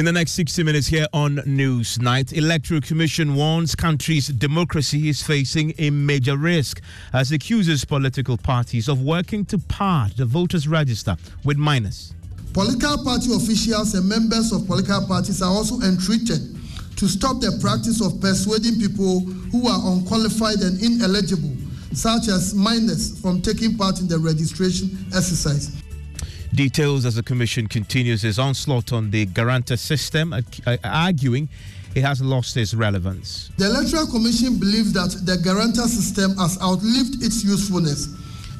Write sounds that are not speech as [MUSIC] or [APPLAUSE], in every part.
In the next 60 minutes here on Newsnight, Electoral Commission warns country's democracy is facing a major risk as accuses political parties of working to pad the voters register with minors. Political party officials and members of political parties are also entreated to stop the practice of persuading people who are unqualified and ineligible, such as minors, from taking part in the registration exercise. Details as the Commission continues its onslaught on the guarantor system, uh, uh, arguing it has lost its relevance. The Electoral Commission believes that the guarantor system has outlived its usefulness,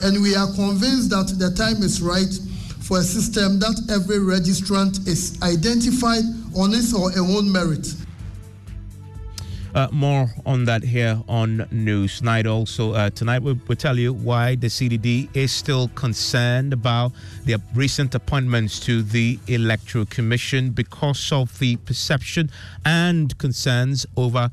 and we are convinced that the time is right for a system that every registrant is identified on his or her own merit. Uh, more on that here on News Newsnight. Also, uh, tonight we'll, we'll, tell you why the CDD is still concerned about the recent appointments to the Electoral Commission because of the perception and concerns over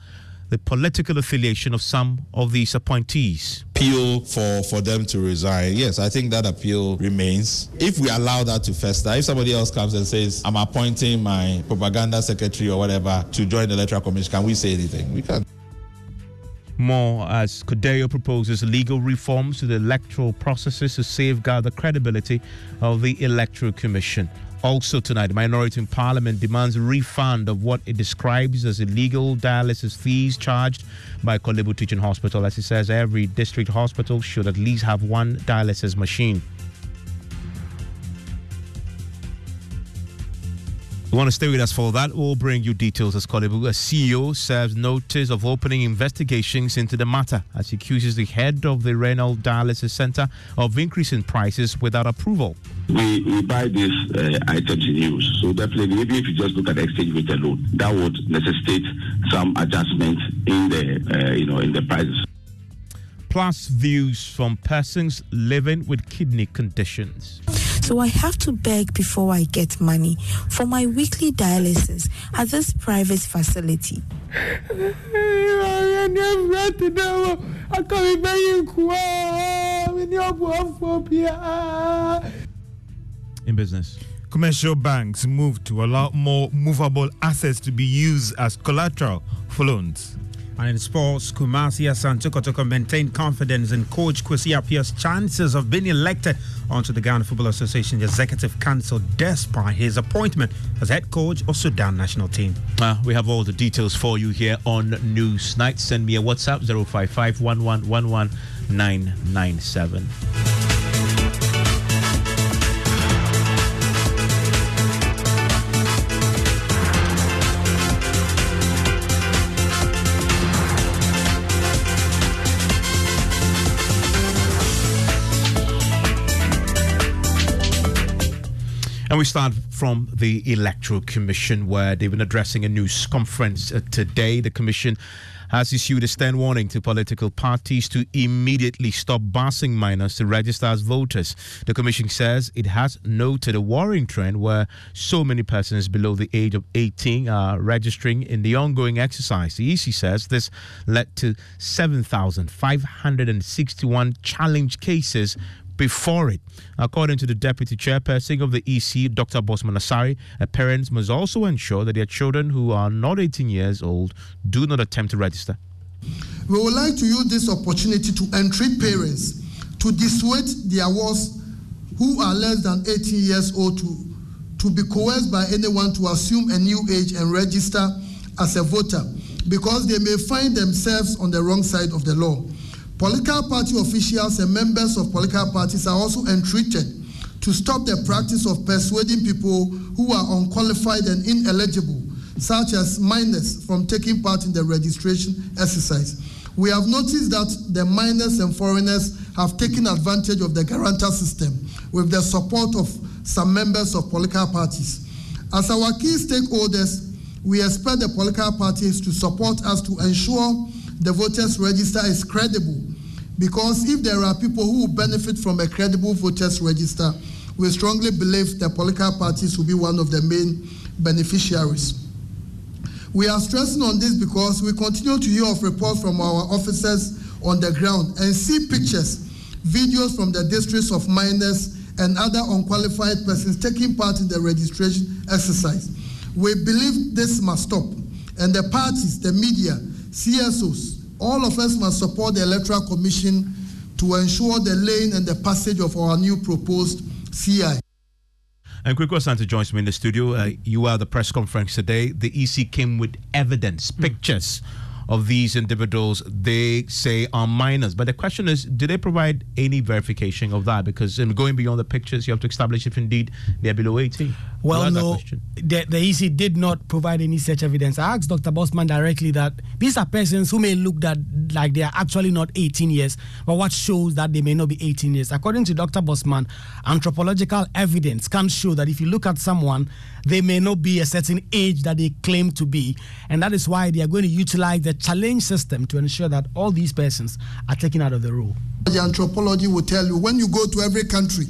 the political affiliation of some of these appointees. Appeal for, for them to resign. Yes, I think that appeal remains. If we allow that to fester, if somebody else comes and says, I'm appointing my propaganda secretary or whatever to join the electoral commission, can we say anything? We can't. More as CODEO proposes legal reforms to the electoral processes to safeguard the credibility of the Electoral Commission. Also tonight, the minority in parliament demands refund of what it describes as illegal dialysis fees charged by Korle Teaching Hospital. As it says, every district hospital should at least have one dialysis machine. You want to stay with us for that? We'll bring you details as Korle A CEO serves notice of opening investigations into the matter as he accuses the head of the renal dialysis center of increasing prices without approval. We, we buy these uh, items in use, so definitely, even if you just look at the exchange rate alone, that would necessitate some adjustment in the uh, you know in the prices. Plus, views from persons living with kidney conditions. So I have to beg before I get money for my weekly dialysis at this private facility. In business. Commercial banks move to allow more movable assets to be used as collateral for loans. And in sports, Kumasi Asante Kotoko maintained confidence in coach Kwesi Appiah's chances of being elected onto the Ghana Football Association Executive Council despite his appointment as head coach of Sudan national team. Uh, we have all the details for you here on Newsnight. Send me a WhatsApp 055 And we start from the Electoral Commission, where they've been addressing a news conference uh, today. The Commission has issued a stern warning to political parties to immediately stop busing minors to register as voters. The Commission says it has noted a worrying trend where so many persons below the age of 18 are registering in the ongoing exercise. The EC says this led to 7,561 challenge cases before it. According to the deputy chairperson of the EC, Dr. Bossman Asare, parents must also ensure that their children who are not 18 years old do not attempt to register. We would like to use this opportunity to entreat parents to dissuade their wards who are less than 18 years old to, to be coerced by anyone to assume a new age and register as a voter because they may find themselves on the wrong side of the law. Political party officials and members of political parties are also entreated to stop the practice of persuading people who are unqualified and ineligible, such as minors, from taking part in the registration exercise. We have noticed that the minors and foreigners have taken advantage of the guarantor system with the support of some members of political parties. As our key stakeholders, we expect the political parties to support us to ensure the voters register is credible because if there are people who benefit from a credible voters register, we strongly believe the political parties will be one of the main beneficiaries. We are stressing on this because we continue to hear of reports from our officers on the ground and see pictures, videos from the districts of minors and other unqualified persons taking part in the registration exercise. We believe this must stop, and the parties, the media, CSOs, all of us must support the Electoral Commission to ensure the lane and the passage of our new proposed CI. And Quick Santa joins me in the studio. Uh, you are the press conference today. The EC came with evidence, pictures of these individuals they say are minors. But the question is, do they provide any verification of that? Because in going beyond the pictures, you have to establish if indeed they are below 18. Well, no, the, the EC did not provide any such evidence. I asked Dr. Bossman directly that these are persons who may look that like they are actually not 18 years, but what shows that they may not be 18 years. According to Dr. Bossman, anthropological evidence can show that if you look at someone, they may not be a certain age that they claim to be, and that is why they are going to utilize the challenge system to ensure that all these persons are taken out of the role. The anthropology will tell you when you go to every country,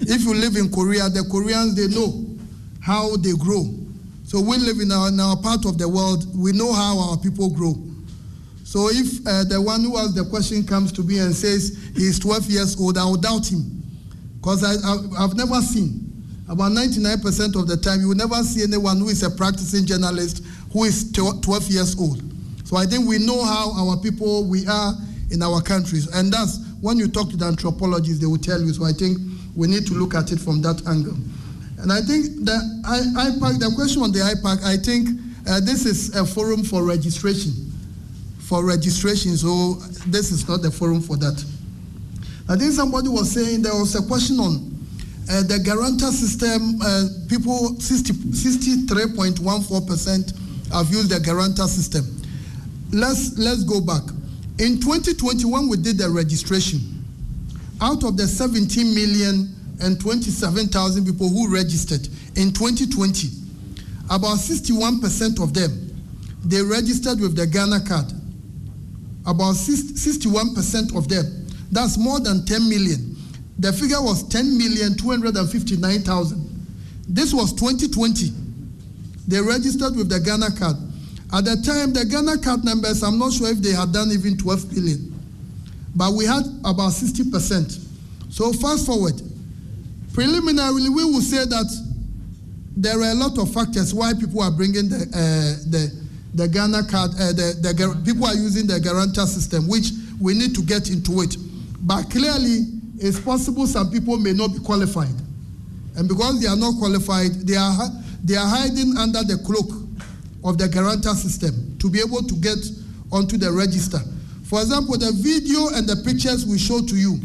if you live in Korea, the Koreans they know how they grow. So we live in our, in our part of the world, we know how our people grow. So if uh, the one who asked the question comes to me and says he's 12 years old, I will doubt him. Because I've never seen, about 99% of the time, you will never see anyone who is a practicing journalist who is 12 years old. So I think we know how our people, we are in our countries. And that's when you talk to the anthropologists, they will tell you. So I think we need to look at it from that angle. And I think the IPAC, the question on the IPAC, I think uh, this is a forum for registration. For registration, so this is not the forum for that. I think somebody was saying there was a question on uh, the guarantor system. Uh, people, 63.14% have used the guarantor system. Let's let's go back. In 2021, we did the registration. Out of the 17 million and 27,000 people who registered in 2020, about 61% of them, they registered with the Ghana card. About 61% of them, that's more than 10 million. The figure was 10,259,000. This was 2020. They registered with the Ghana card. At the time, the Ghana card numbers, I'm not sure if they had done even 12 billion. But we had about 60%. So fast forward, Preliminarily, we will say that there are a lot of factors why people are bringing the uh, the the Ghana card. Uh, the, the people are using the guarantor system, which we need to get into it. But clearly, it's possible some people may not be qualified, and because they are not qualified, they are they are hiding under the cloak of the guarantor system to be able to get onto the register. For example, the video and the pictures we show to you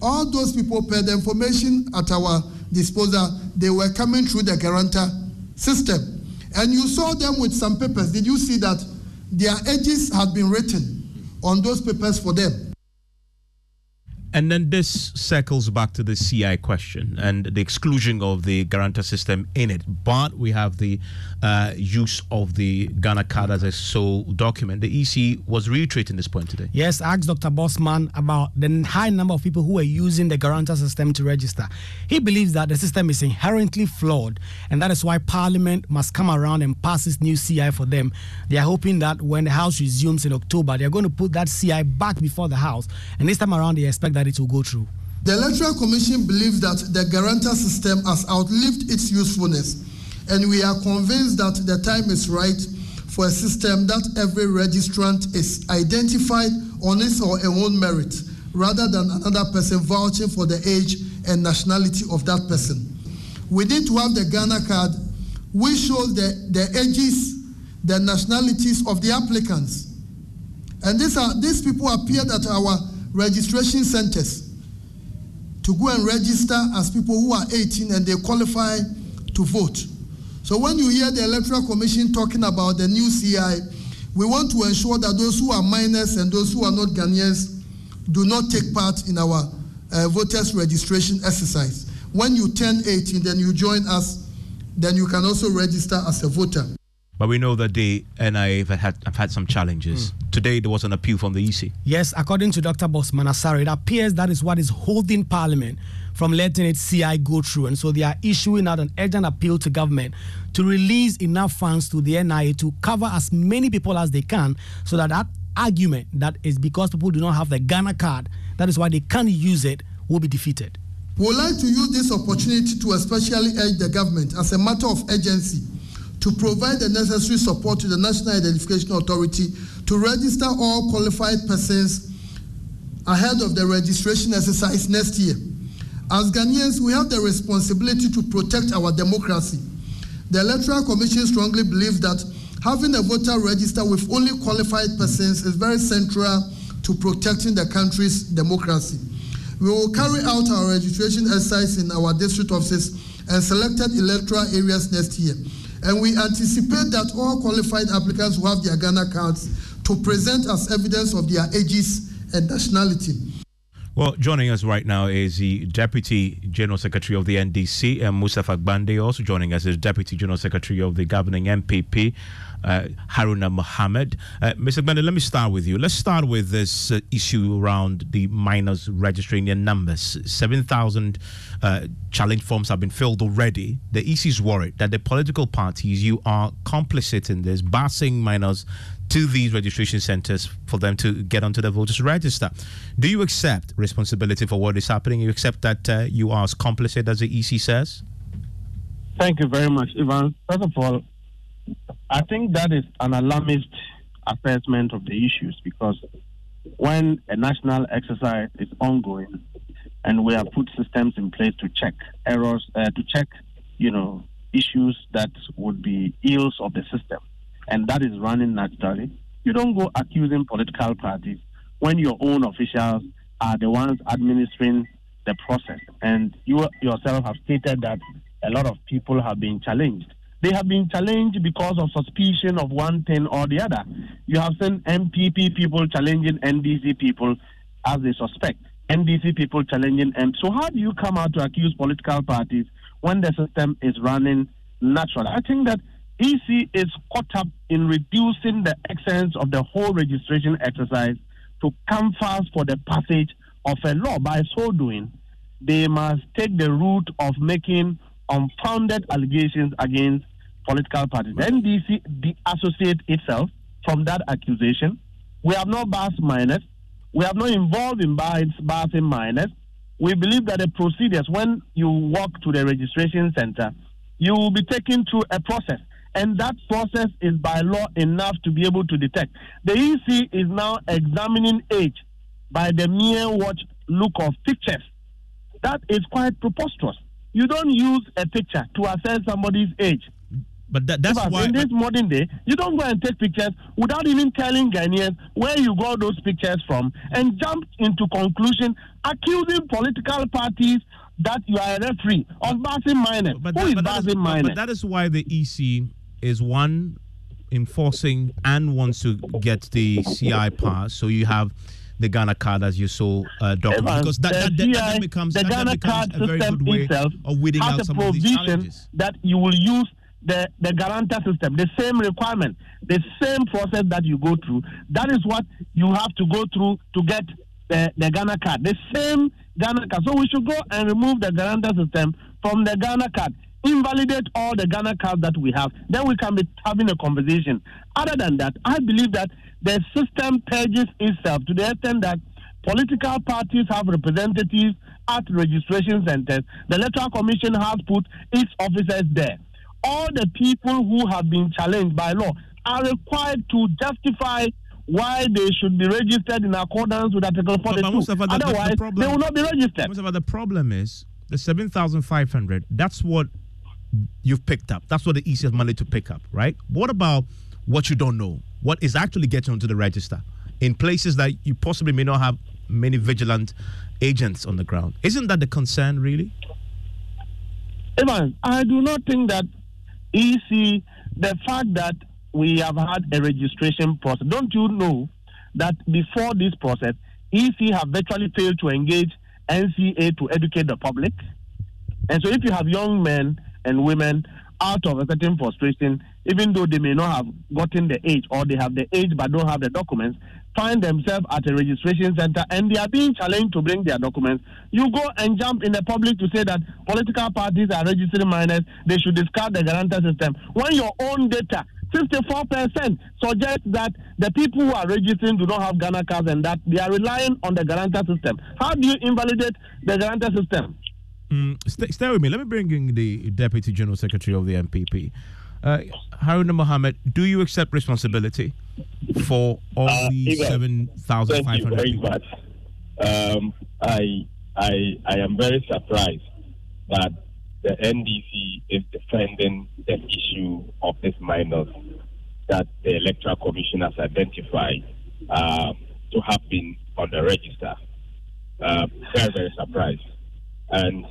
all those people, per the information at our disposal, they were coming through the guarantor system. And you saw them with some papers. Did you see that their ages had been written on those papers for them? And then this circles back to the CI question and the exclusion of the guarantor system in it. But we have the uh, use of the Ghana card as a sole document. The EC was reiterating this point today. Yes, asked Dr. Bossman about the high number of people who are using the guarantor system to register. He believes that the system is inherently flawed, and that is why Parliament must come around and pass this new CI for them. They are hoping that when the House resumes in October, they are going to put that CI back before the House, and this time around, they expect that that it will go through? The Electoral Commission believes that the guarantor system has outlived its usefulness, and we are convinced that the time is right for a system that every registrant is identified on his or her own merit rather than another person vouching for the age and nationality of that person. We need to have the Ghana card which shows the, the ages, the nationalities of the applicants. And these, are, these people appeared at our registration centers to go and register as people who are 18 and they qualify to vote. So when you hear the Electoral Commission talking about the new CI, we want to ensure that those who are minors and those who are not Ghanaians do not take part in our uh, voters registration exercise. When you turn 18, then you join us, then you can also register as a voter. But we know that the NIA have had, have had some challenges. Mm. Today, there was an appeal from the EC. Yes, according to Dr. Bossman Asare, it appears that is what is holding Parliament from letting its CI go through. And so they are issuing out an urgent appeal to government to release enough funds to the NIA to cover as many people as they can so that that argument that is because people do not have the Ghana card, that is why they can't use it, will be defeated. We would like to use this opportunity to especially urge the government as a matter of urgency to provide the necessary support to the National Identification Authority to register all qualified persons ahead of the registration exercise next year. As Ghanaians, we have the responsibility to protect our democracy. The Electoral Commission strongly believes that having a voter register with only qualified persons is very central to protecting the country's democracy. We will carry out our registration exercise in our district offices and selected electoral areas next year. And we anticipate that all qualified applicants will have their Ghana cards to present as evidence of their ages and nationality. Well, joining us right now is the Deputy General Secretary of the NDC, uh, Mustafa Gbande. Also joining us is Deputy General Secretary of the governing uh, Haruna Mohammed. Uh, Mr. Gbande, let me start with you. Let's start with this uh, issue around the minors registering their numbers. 7,000 uh, challenge forms have been filled already. The EC is worried that the political parties, you are complicit in this, busing minors to these registration centers for them to get onto the voters register. Do you accept responsibility for what is happening? You accept that uh, you are as complicit as the EC says? Thank you very much, Ivan. First of all, I think that is an alarmist assessment of the issues because when a national exercise is ongoing and we have put systems in place to check errors, uh, to check, you know, issues that would be ills of the system, and that is running naturally. You don't go accusing political parties when your own officials are the ones administering the process. And you yourself have stated that a lot of people have been challenged. They have been challenged because of suspicion of one thing or the other. You have seen NPP people challenging NDC people as they suspect, NDC people challenging M. So, how do you come out to accuse political parties when the system is running naturally? I think that EC is caught up in reducing the essence of the whole registration exercise to come fast for the passage of a law. By so doing, they must take the route of making unfounded allegations against political parties. The NDC deassociate itself from that accusation. We have not bashed minors. We have not involved in bashing minors. We believe that the procedures, when you walk to the registration center, you will be taken through a process and that process is by law enough to be able to detect. The EC is now examining age by the mere watch look of pictures. That is quite preposterous. You don't use a picture to assess somebody's age. But that, that's Because why. in this modern day, you don't go and take pictures without even telling Ghanaians where you got those pictures from and jump into conclusion accusing political parties that you are a referee of basing minors. but Who that, is but that is- basing but- that is why the EC is one enforcing and wants to get the CI pass. So you have the Ghana card as you saw uh, document because that, that, that, that becomes the Ghana becomes card a very system good way itself of weeding out some of these challenges. that you will use the the guarantor system, the same requirement, the same process that you go through. That is what you have to go through to get the, the Ghana card, the same Ghana card. So we should go and remove the guarantor system from the Ghana card. Invalidate all the Ghana cards that we have. Then we can be having a conversation. Other than that, I believe that the system purges itself to the extent that political parties have representatives at registration centers. The Electoral Commission has put its officers there. All the people who have been challenged by law are required to justify why they should be registered in accordance with Article But- but Mustafa, the- the- the Otherwise, problem- they will not be registered. Mustafa, the problem is the 7,500. That's what you've picked up. That's what the has managed to pick up, right? What about what you don't know? What is actually getting onto the register in places that you possibly may not have many vigilant agents on the ground? Isn't that the concern, really? Evans, I do not think that EC, the fact that we have had a registration process, don't you know that before this process, EC have virtually failed to engage NCA to educate the public? And so if you have young men and women out of a certain frustration, even though they may not have gotten the age or they have the age but don't have the documents, find themselves at a registration center and they are being challenged to bring their documents. You go and jump in the public to say that political parties are registering minors, they should discard the guarantor system. When your own data 54% suggests that the people who are registering do not have Ghana cards and that they are relying on the guarantor system. How do you invalidate the guarantor system? Mm, stay, stay with me. Let me bring in the Deputy General Secretary of the NPP. Uh, Haruna Mohammed, do you accept responsibility for all Uh, the seven thousand five Thank you very people? much. Um, I, I, I am very surprised that the NDC is defending the issue of these minors that the Electoral Commission has identified um, to have been on the register. Uh, very, very surprised. And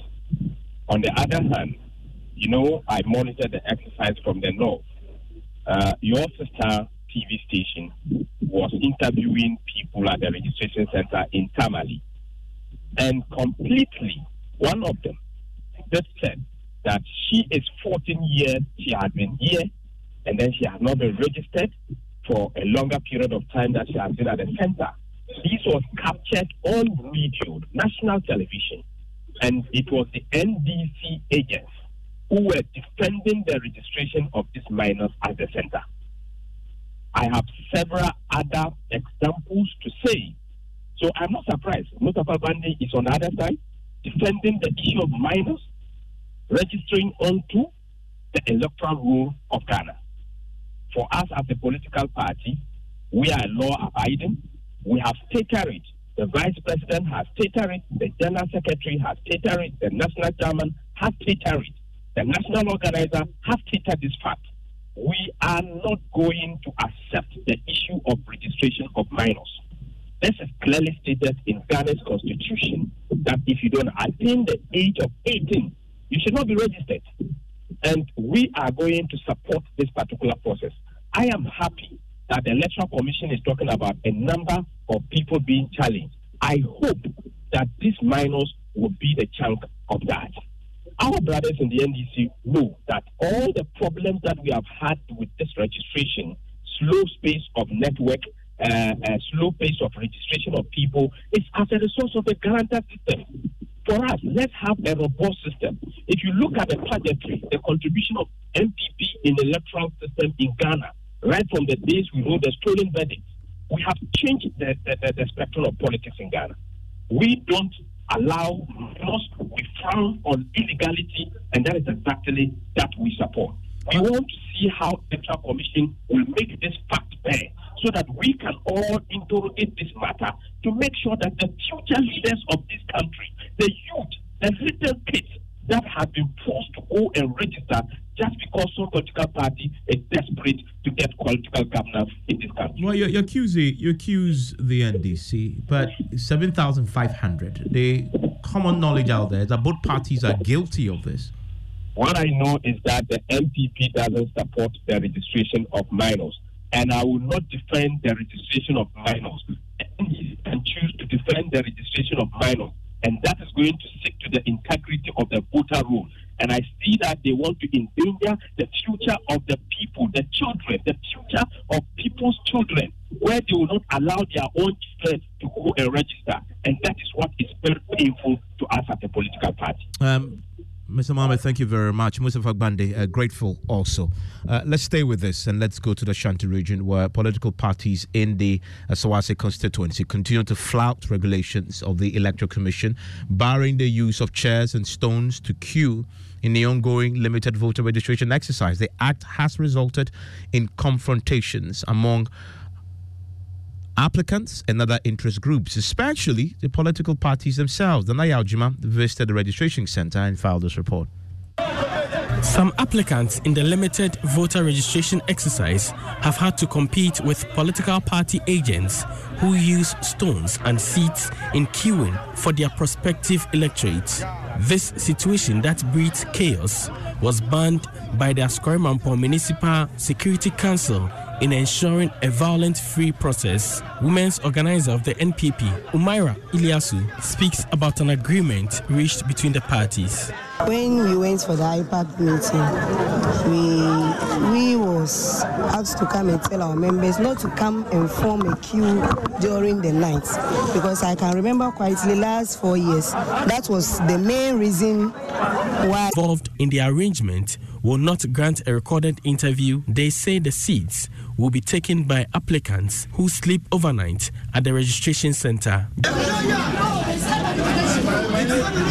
on the other hand, you know, I monitored the exercise from the north. Uh, your sister TV station was interviewing people at the registration center in Tamale. And completely, one of them just said that she is 14 years, she had been here, and then she has not been registered for a longer period of time that she has been at the center. This was captured on video, national television, and it was the NDC agents who were defending the registration of these minors at the center. I have several other examples to say. So I'm not surprised. Mustafa Gbande is on the other side, defending the issue of minors, registering onto the electoral rule of Ghana. For us as a political party, we are law abiding. We have stated it. The vice president has stated it. The general secretary has stated it. The national chairman has stated it. The national organizer has stated this fact. We are not going to accept the issue of registration of minors. This is clearly stated in Ghana's constitution that if you don't attain the age of 18, you should not be registered. And we are going to support this particular process. I am happy that the Electoral Commission is talking about a number of people being challenged. I hope that these minors will be the chunk of that. Our brothers in the NDC know that all the problems that we have had with this registration, slow space of network, uh, uh, slow pace of registration of people, is as a result of the guarantor system. For us, let's have a robust system. If you look at the trajectory, the contribution of NPP in the electoral system in Ghana, right from the days we wrote the stolen verdict, we have changed the, the, the, the spectrum of politics in Ghana. We don't allow minors, we frown on illegality, and that is exactly that we support. We want to see how the Electoral Commission will make this fact bear so that we can all interrogate this matter to make sure that the future leaders of this country, the youth, the little kids that have been forced to go and register just because some political party is desperate to get political governance in this country. Well, you, you accuse the, you accuse the NDC, but seven thousand five hundred. The common knowledge out there is that both parties are guilty of this. What I know is that the NPP doesn't support the registration of minors, and I will not defend the registration of minors. And choose to defend the registration of minors, and that is going to stick to the integrity of the voter roll. And I see that they want to endanger the future of the people, the children, the future of people's children, where they will not allow their own children to go and register. And that is what is very painful to us as a political party. Um, Mr. Mohammed, thank you very much. Mustafa Gbande, uh, grateful also. Uh, let's stay with this and let's go to the Ashanti region where political parties in the uh, Asawase constituency continue to flout regulations of the Electoral Commission, barring the use of chairs and stones to queue in the ongoing limited voter registration exercise. The act has resulted in confrontations among applicants and other interest groups, especially the political parties themselves. The Nayajima visited the registration center and filed this report. Some applicants in the limited voter registration exercise have had to compete with political party agents who use stones and seats in queuing for their prospective electorates. This situation that breeds chaos was banned by the Asokore Mampong Municipal Security Council in ensuring a violent free process. Women's organizer of the NPP, Umaira Ilyasu, speaks about an agreement reached between the parties. When we went for the IPAC meeting, we we was asked to come and tell our members not to come and form a queue during the night because I can remember quietly last four years that was the main reason why involved in the arrangement will not grant a recorded interview. They say the seats will be taken by applicants who sleep overnight at the registration center.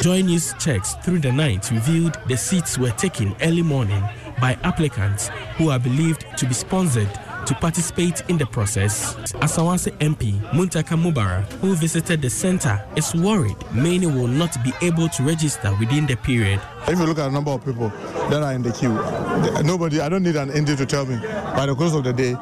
Joy News checks through the night revealed the seats were taken early morning by applicants who are believed to be sponsored to participate in the process. Asawase MP Muntaka Mubarak, who visited the center, is worried many will not be able to register within the period. If you look at the number of people that are in the queue, nobody, I don't need an ND to tell me, by the course of the day,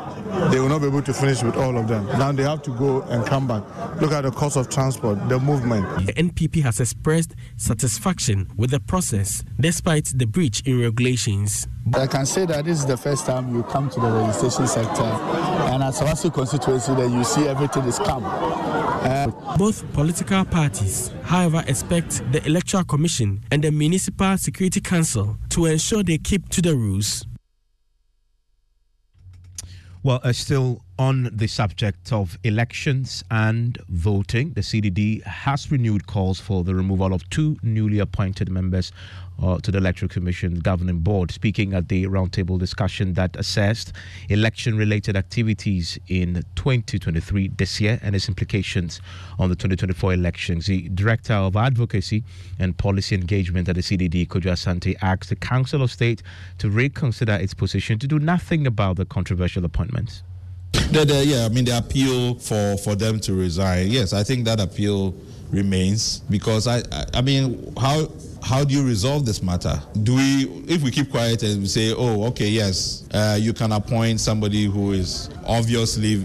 they will not be able to finish with all of them. Now they have to go and come back. Look at the cost of transport, the movement. The NPP has expressed satisfaction with the process despite the breach in regulations. I can say that this is the first time you come to the registration sector, and as a constituency, that you see everything is calm. Uh, Both political parties, however, expect the Electoral Commission and the Municipal Security Council to ensure they keep to the rules. Well, uh, still on the subject of elections and voting, the CDD has renewed calls for the removal of two newly appointed members uh, to the Electoral Commission Governing Board, speaking at the roundtable discussion that assessed election related activities in 2023 this year and its implications on the 2024 elections. The Director of Advocacy and Policy Engagement at the CDD, Kojo Asante, asked the Council of State to reconsider its position to do nothing about the controversial appointments. The, the, yeah, I mean, the appeal for, for them to resign, yes, I think that appeal remains because I, I, I mean, how how do you resolve this matter? Do we, if we keep quiet and we say, oh, okay, yes, uh, you can appoint somebody who is obviously,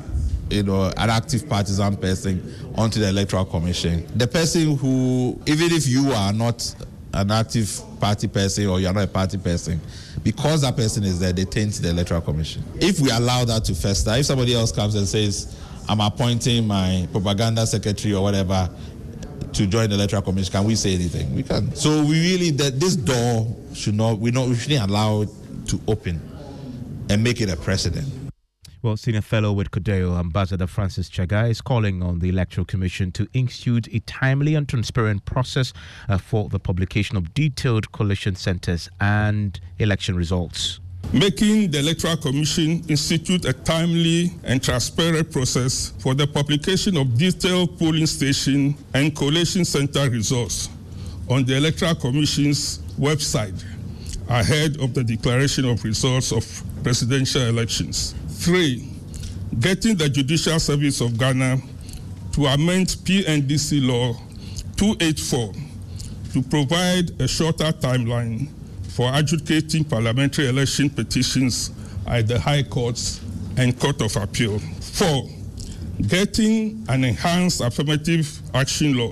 you know, an active partisan person onto the electoral commission. The person who, even if you are not an active party person or you're not a party person, because that person is there, they taint the electoral commission. If we allow that to fester, if somebody else comes and says, I'm appointing my propaganda secretary or whatever to join the electoral commission, can we say anything? We can. So we really that this door should not we not we shouldn't allow it to open and make it a precedent. Well, senior fellow with CODEO, Ambassador Francis Tsegah, is calling on the Electoral Commission to institute a timely and transparent process uh, for the publication of detailed collation centers and election results making the Electoral Commission institute a timely and transparent process for the publication of detailed polling station and collation center results on the Electoral Commission's website ahead of the declaration of results of presidential elections. Three, getting the Judicial Service of Ghana to amend PNDC Law 284 to provide a shorter timeline for adjudicating parliamentary election petitions at the High Courts and Court of Appeal. Four, getting an enhanced affirmative action law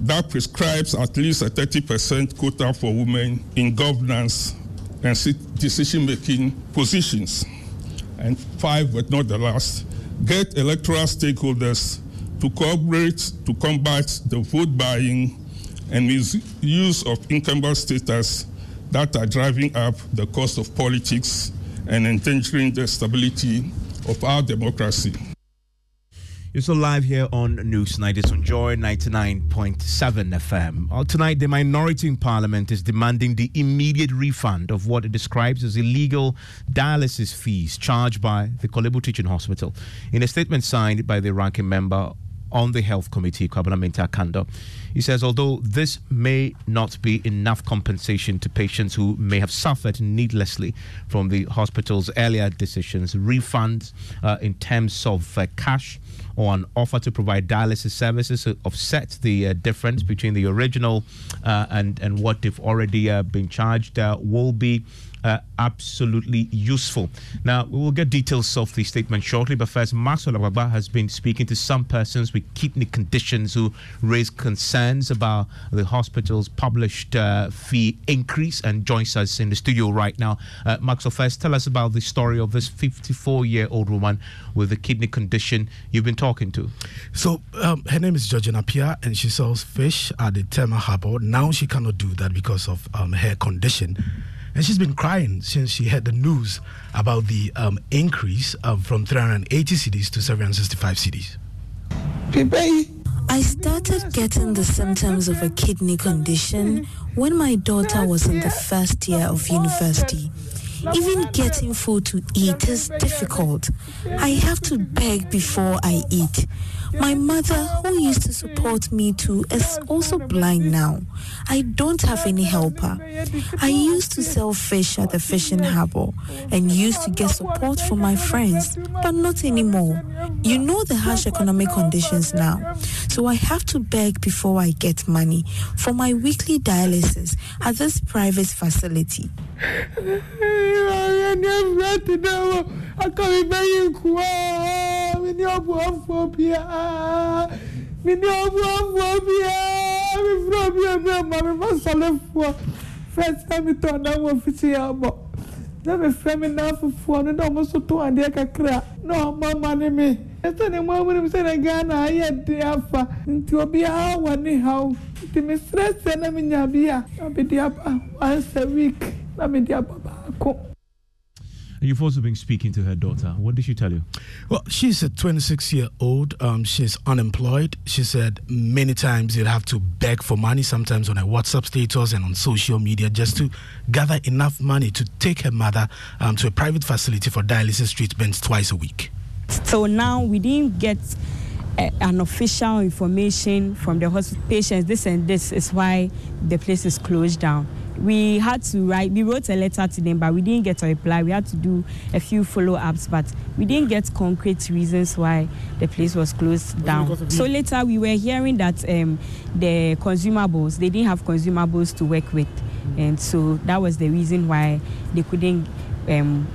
that prescribes at least a 30% quota for women in governance and decision making positions. And five, but not the last, get electoral stakeholders to cooperate to combat the vote buying and misuse of incumbent status that are driving up the cost of politics and endangering the stability of our democracy. You're still live here on Newsnight. It's on Joy 99.7 FM. Well, tonight, the minority in Parliament is demanding the immediate refund of what it describes as illegal dialysis fees charged by the Korle Bu Teaching Hospital. In a statement signed by the ranking member on the Health Committee, Kwabena Mintah Akandoh. He says, although this may not be enough compensation to patients who may have suffered needlessly from the hospital's earlier decisions, refunds uh, in terms of uh, cash or an offer to provide dialysis services to offset the uh, difference between the original uh, and, and what they've already uh, been charged uh, will be uh, absolutely useful. Now, we will get details of the statement shortly, but first, Maxwell Agbagba has been speaking to some persons with kidney conditions who raise concerns about the hospital's published uh, fee increase and joins us in the studio right now. Uh, Maxwell, first, tell us about the story of this 54 year old woman with a kidney condition you've been talking to. So, um, her name is Georgina Pia, and she sells fish at the Tema Harbor. Now, she cannot do that because of um, her condition and she's been crying since she heard the news about the um, increase from 380 cedis to 765 cedis. I started getting the symptoms of a kidney condition when my daughter was in the first year of university. Even getting food to eat is difficult. I have to beg before I eat. My mother, who used to support me too, is also blind now. I don't have any helper. I used to sell fish at the fishing harbor and used to get support from my friends, but not anymore. You know the harsh economic conditions now, so I have to beg before I get money for my weekly dialysis at this private facility. [LAUGHS] mini obuofuobia e. mini obuofuobia mifiri obi emi ama e, mi ma sọle fuọ mi tọ ọdọ wọn fiti ya bọ na mi mi nan fufuo ne na ọmọ so to adeɛ kakra. Na ọmọ ama ne mi. Ɛsɛ ne mu amuna sɛ ne ghana ayɛ de afa nti obiara wɔ ne haw nti mi srɛsrɛ e na mi nya bi na mi de aba once a week na mi de aba baako. You've also been speaking to her daughter. What did she tell you? Well, she's a 26 year old. Um, she's unemployed. She said many times you'd have to beg for money, sometimes on her WhatsApp status and on social media, just to gather enough money to take her mother um, to a private facility for dialysis treatments twice a week. So now we didn't get uh, an official information from the hospital patients. This and this is why the place is closed down we had to write we wrote a letter to them but we didn't get a reply. We had to do a few follow-ups but we didn't get concrete reasons why the place was closed was down. so later we were hearing that um, the consumables they didn't have consumables to work with. And so that was the reason why they couldn't um,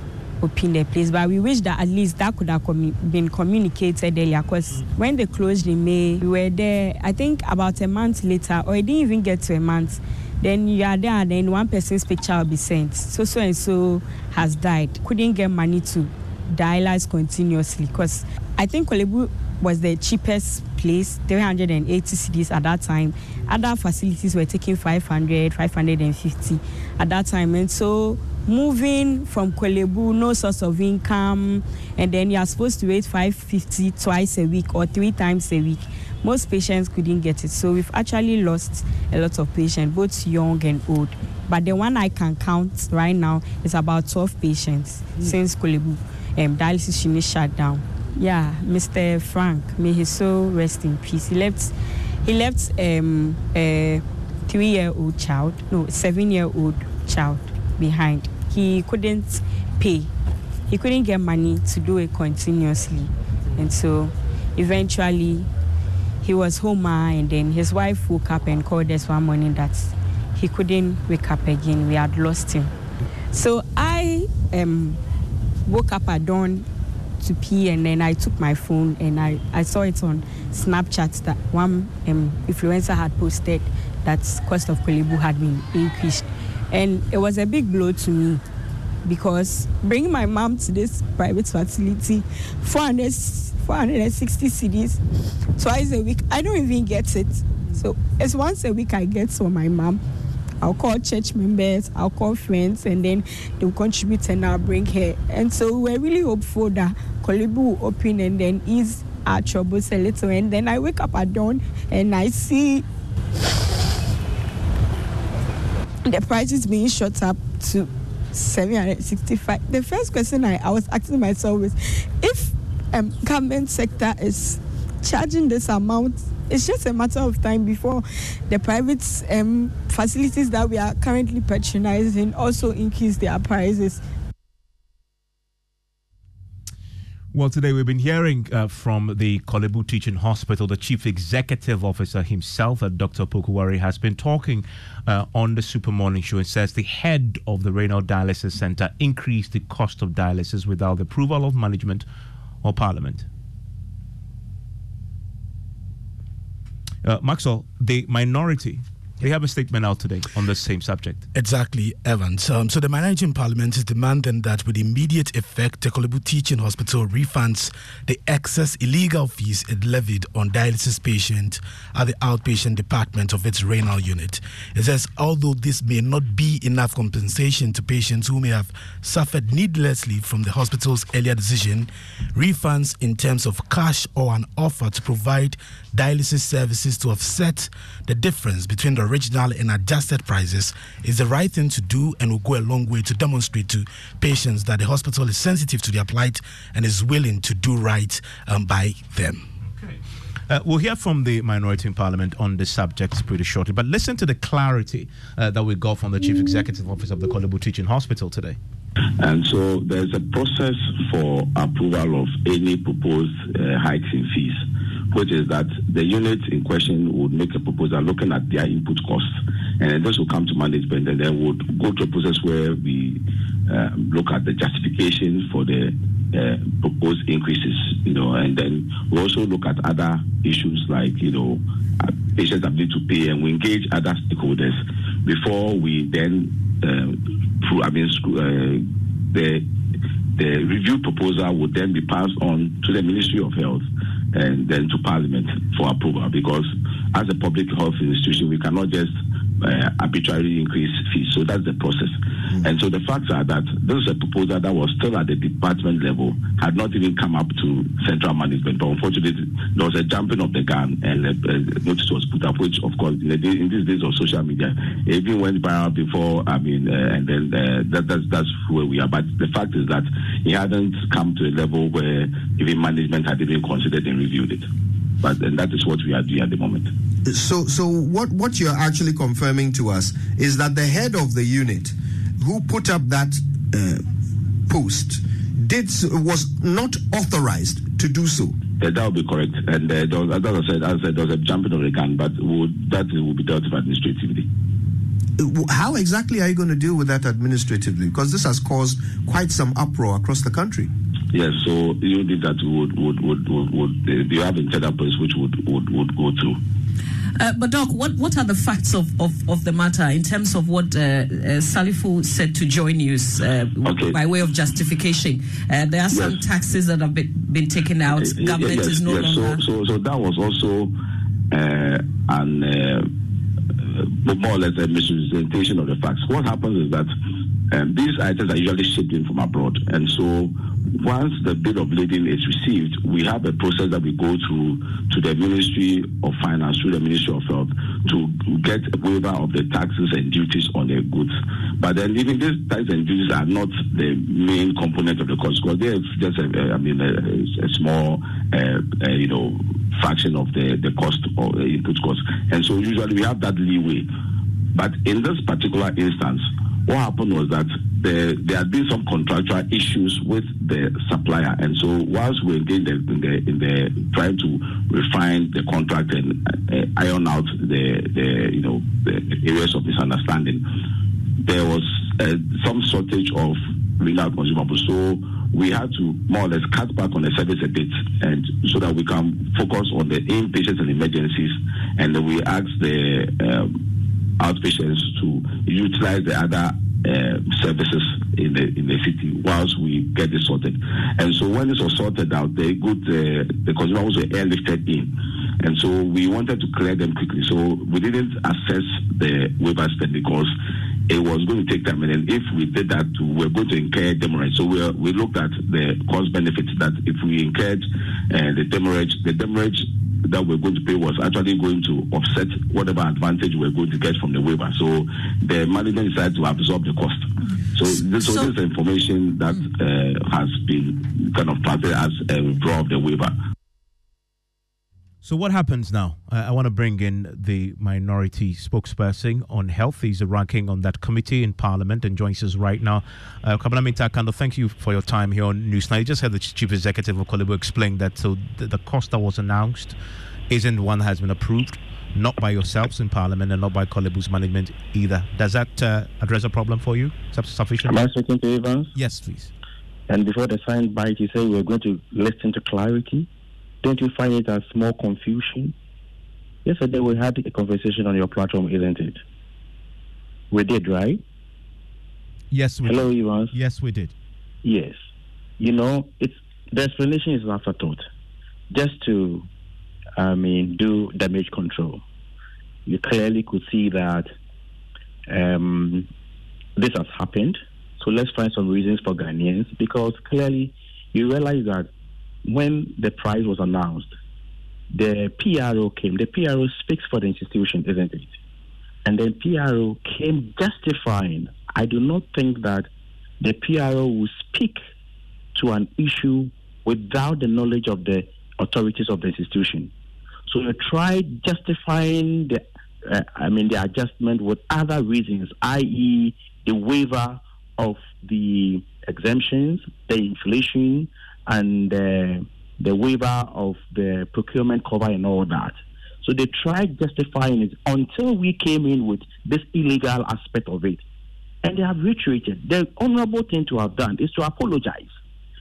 open the place. But we wish that at least that could have commu- been communicated earlier because when they closed in may we were there i think about a month later or it didn't even get to a month then you are there and then one person's picture will be sent. So so and so has died. Couldn't get money to dialyze continuously because i think Korle Bu was the cheapest place 380 cedis at that time. Other facilities were taking 500 550 at that time. And so moving from Korle Bu, no source of income, and then you are supposed to wait 550 twice a week or three times a week. Most patients couldn't get it. So we've actually lost a lot of patients, both young and old. But the one I can count right now is about 12 patients mm. since Korle Bu um, dialysis unit shut down. Yeah, Mr. Frank, may his soul rest in peace. He left, he left um, a three-year-old child, no, seven-year-old child behind. He couldn't pay. He couldn't get money to do it continuously. And so eventually he was home and then his wife woke up and called us one morning that he couldn't wake up again. We had lost him. So I um, woke up at dawn to pee and then I took my phone and I, I saw it on Snapchat that one um, influencer had posted that cost of Korle Bu had been increased. And it was a big blow to me because bringing my mom to this private facility, 400, 460 cedis twice a week, I don't even get it. So it's once a week I get for my mom. I'll call church members, I'll call friends, and then they'll contribute and I'll bring her. And so we're really hopeful that Korle Bu will open and then ease our troubles a little. And then I wake up at dawn and I see the prices being shot up to 765. The first question I, I was asking myself was if um, government sector is charging this amount, it's just a matter of time before the private um, facilities that we are currently patronizing also increase their prices. Well, today we've been hearing uh, from the Korle Bu Teaching Hospital, the chief executive officer himself, uh, Dr. Opoku Ware, has been talking uh, on the Super Morning Show and says the head of the Renal Dialysis Center increased the cost of dialysis without the approval of management or parliament. Uh, Maxwell, the minority they have a statement out today on the same subject. Exactly, Evans. Um, so the minority in Parliament is demanding that with immediate effect, the Korle Bu Teaching Hospital refunds the excess illegal fees it levied on dialysis patients at the outpatient department of its renal unit. It says, although this may not be enough compensation to patients who may have suffered needlessly from the hospital's earlier decision, refunds in terms of cash or an offer to provide dialysis services to offset the difference between the original and adjusted prices is the right thing to do and will go a long way to demonstrate to patients that the hospital is sensitive to their plight and is willing to do right um, by them. Okay. Uh, we'll hear from the minority in parliament on the subject pretty shortly, but listen to the clarity uh, that we got from the chief executive officer of the Korle Teaching Hospital today. And so there's a process for approval of any proposed uh, hikes in fees, which is that the unit in question would make a proposal looking at their input costs, and then this will come to management, and then would go to a process where we uh, look at the justification for the uh, proposed increases, you know, and then we also look at other issues like, you know, uh, patients' ability to pay, and we engage other stakeholders before we then uh, through, I mean, uh, the the review proposal would then be passed on to the Ministry of Health and then to Parliament for approval. Because as a public health institution, we cannot just uh, arbitrarily increase fees. So that's the process. Mm. And so the facts are that this is a proposal that was still at the department level, had not even come up to central management. But unfortunately, there was a jumping of the gun and a, a notice was put up, which, of course, in, day, in, these days of social media, even went viral before. I mean, uh, and then uh, that, that's, that's where we are. But the fact is that it hadn't come to a level where even management had even considered and reviewed it. But and that is what we are doing at the moment. So, so what what you're actually confirming to us is that the head of the unit, who put up that uh, post, did was not authorized to do so. Uh, that would be correct. And uh, was, as I said, as I said, there was a jumping of the gun, but would, that will be dealt with administratively. How exactly are you going to deal with that administratively? Because this has caused quite some uproar across the country. Yes, so you did that would would would would, would you have internal process which would would would go through. Uh, but Doc, what, what are the facts of, of, of the matter in terms of what uh, uh, Salifu said to Joy News uh, okay. by way of justification? Uh, there are some yes. taxes that have been, been taken out. Government yes, is no yes. longer. So, so, so that was also uh, an more or less a misrepresentation of the facts. What happens is that um, these items are usually shipped in from abroad, and so once the bill of lading is received, we have a process that we go through to the Ministry of Finance, through the Ministry of Health, to get a waiver of the taxes and duties on the goods. But then even these taxes and duties are not the main component of the cost, because they're just, a, I mean, a, a small, uh, uh, you know, fraction of the, the cost or the input cost. And so usually we have that leeway. But in this particular instance, what happened was that there, there had been some contractual issues with the supplier, and so whilst we engaged in the, in the trying to refine the contract and uh, iron out the, the you know the areas of misunderstanding, there was uh, some shortage of renal consumables. So we had to more or less cut back on the service a bit, and so that we can focus on the inpatients and emergencies, and we asked the um, outpatients to utilize the other uh, services in the in the city whilst we get this sorted. And so when this was sorted out, the good uh, the consumers were airlifted in, and so we wanted to clear them quickly. So we didn't assess the waiver spend because it was going to take time. And then if we did that, we are going to incur demurrage. So we, we looked at the cost benefits that if we incurred uh, the demurrage, the demurrage that we're going to pay was actually going to offset whatever advantage we're going to get from the waiver. So the management decided to absorb the cost. So this, so, this is the information that uh, has been kind of planted as a withdrawal of the waiver. So what happens now? Uh, I want to bring in the minority spokesperson on health. He's a ranking on that committee in Parliament and joins us right now. Uh, Mintah Akandoh, thank you for your time here on News. Now, you just had the chief executive of Korle Bu explain that so the, the cost that was announced isn't one that has been approved, not by yourselves in Parliament and not by Korle Bu's management either. Does that uh, address a problem for you? Sufficient? Am I speaking to Evans? Yes, please. And before the sign bite, you say we're going to listen to clarity. Don't you find it as more confusion? Yesterday we had a conversation on your platform, isn't it? We did, right? Yes, we Hello, did. Evans. Yes, we did. Yes. You know, it's the explanation is an afterthought. Just to, I mean, do damage control. You clearly could see that um, this has happened. So let's find some reasons for Ghanaians because clearly you realize that when the prize was announced, the PRO came. The PRO speaks for the institution, isn't it? And then PRO came justifying. I do not think that the PRO will speak to an issue without the knowledge of the authorities of the institution. So they tried justifying the, uh, I mean, the adjustment with other reasons, i.e., the waiver of the exemptions, the inflation, and uh, the waiver of the procurement cover and all that. So they tried justifying it until we came in with this illegal aspect of it. And they have reiterated. The honorable thing to have done is to apologize.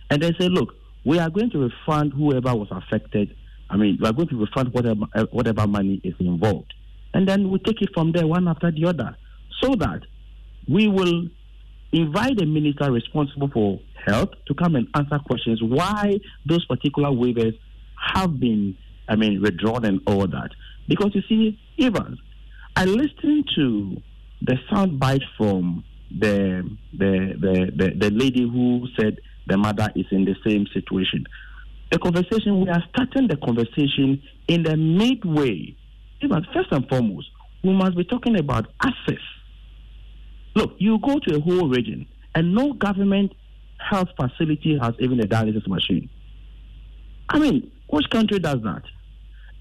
And they say, look, we are going to refund whoever was affected. I mean, we are going to refund whatever, uh, whatever money is involved. And then we take it from there one after the other so that we will invite the minister responsible for health to come and answer questions why those particular waivers have been, I mean, withdrawn and all that. Because you see, Evans, I listened to the sound bite from the, the, the, the, the lady who said the mother is in the same situation. The conversation, we are starting the conversation in the midway. Even first and foremost, we must be talking about access Look, you go to a whole region, and no government health facility has even a dialysis machine. I mean, which country does that?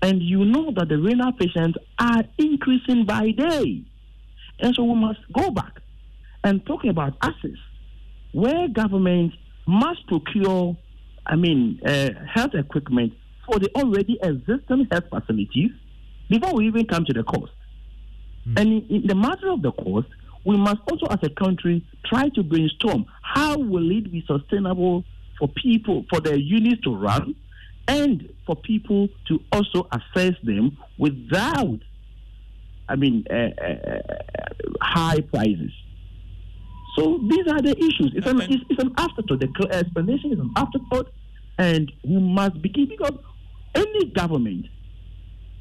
And you know that the renal patients are increasing by day. And so we must go back and talk about access, where government must procure, I mean, uh, health equipment for the already existing health facilities before we even come to the cost. Mm. And in, in the matter of the cost, we must also, as a country, try to brainstorm how will it be sustainable for people, for their units to run, and for people to also assess them without, I mean, uh, uh, high prices. So these are the issues. It's an, it's, it's an afterthought. The explanation is an afterthought, and we must begin because any government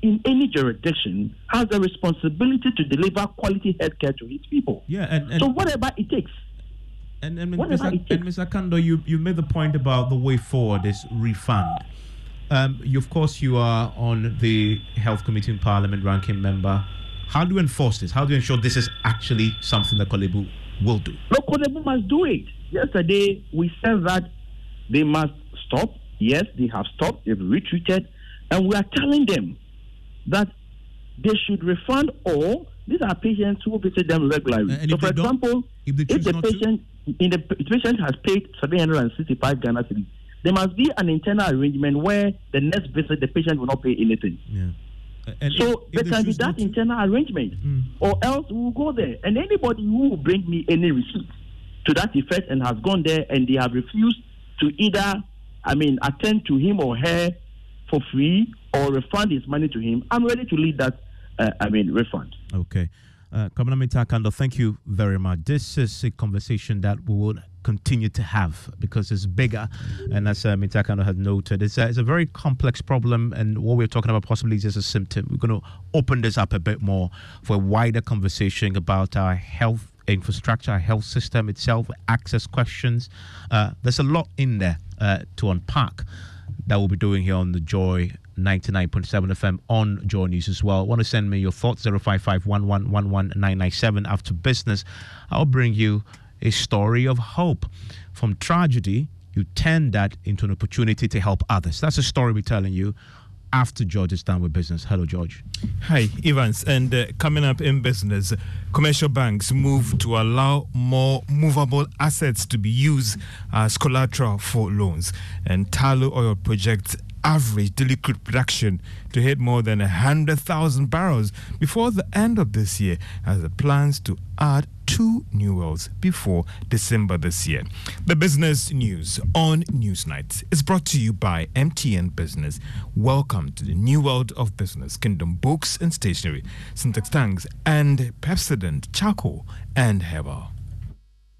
in any jurisdiction has a responsibility to deliver quality health care to its people. Yeah, and, and so whatever it takes. And, and, Mr. and Mr. Akandoh, you, you made the point about the way forward is refund. Um, you, of course, you are on the Health Committee in Parliament, ranking member. How do you enforce this? How do you ensure this is actually something that Korle Bu will do? No, Korle Bu must do it. Yesterday, we said that they must stop. Yes, they have stopped. They've retreated. And we are telling them that they should refund all. These are patients who visit them regularly. Uh, so, for example, if, if the patient in the, the patient has paid 765 Ghana cedis, there must be an internal arrangement where the next visit the patient will not pay anything. Yeah. Uh, so if, there can be that internal arrangement, mm. or else we will go there. And anybody who will bring me any receipt to that effect and has gone there and they have refused to either, I mean, attend to him or her for free or refund his money to him, I'm ready to lead that, uh, I mean, refund. Okay. Uh, Mintah Akandoh, thank you very much. This is a conversation that we will continue to have because it's bigger. And as uh, Mintah Akandoh has noted, it's a, it's a very complex problem. And what we're talking about possibly is just a symptom. We're going to open this up a bit more for a wider conversation about our health infrastructure, our health system itself, access questions. Uh, there's a lot in there uh, to unpack that we'll be doing here on the Joy 99.7 FM on Joy News as well. Want to send me your thoughts 055 after business. I'll bring you a story of hope. From tragedy, you turn that into an opportunity to help others. That's a story we're telling you after George is done with business. Hello, George. Hi, Evans. And uh, coming up in business, commercial banks move to allow more movable assets to be used as collateral for loans. And Tullow Oil projects average daily crude production to hit more than 100,000 barrels before the end of this year as it plans to add two new wells before December this year. The business news on Newsnight is brought to you by MTN Business. Welcome to the new world of business, Kingdom Books and Stationery, Syntex Tanks, and Pepsodent Charcoal and Herbal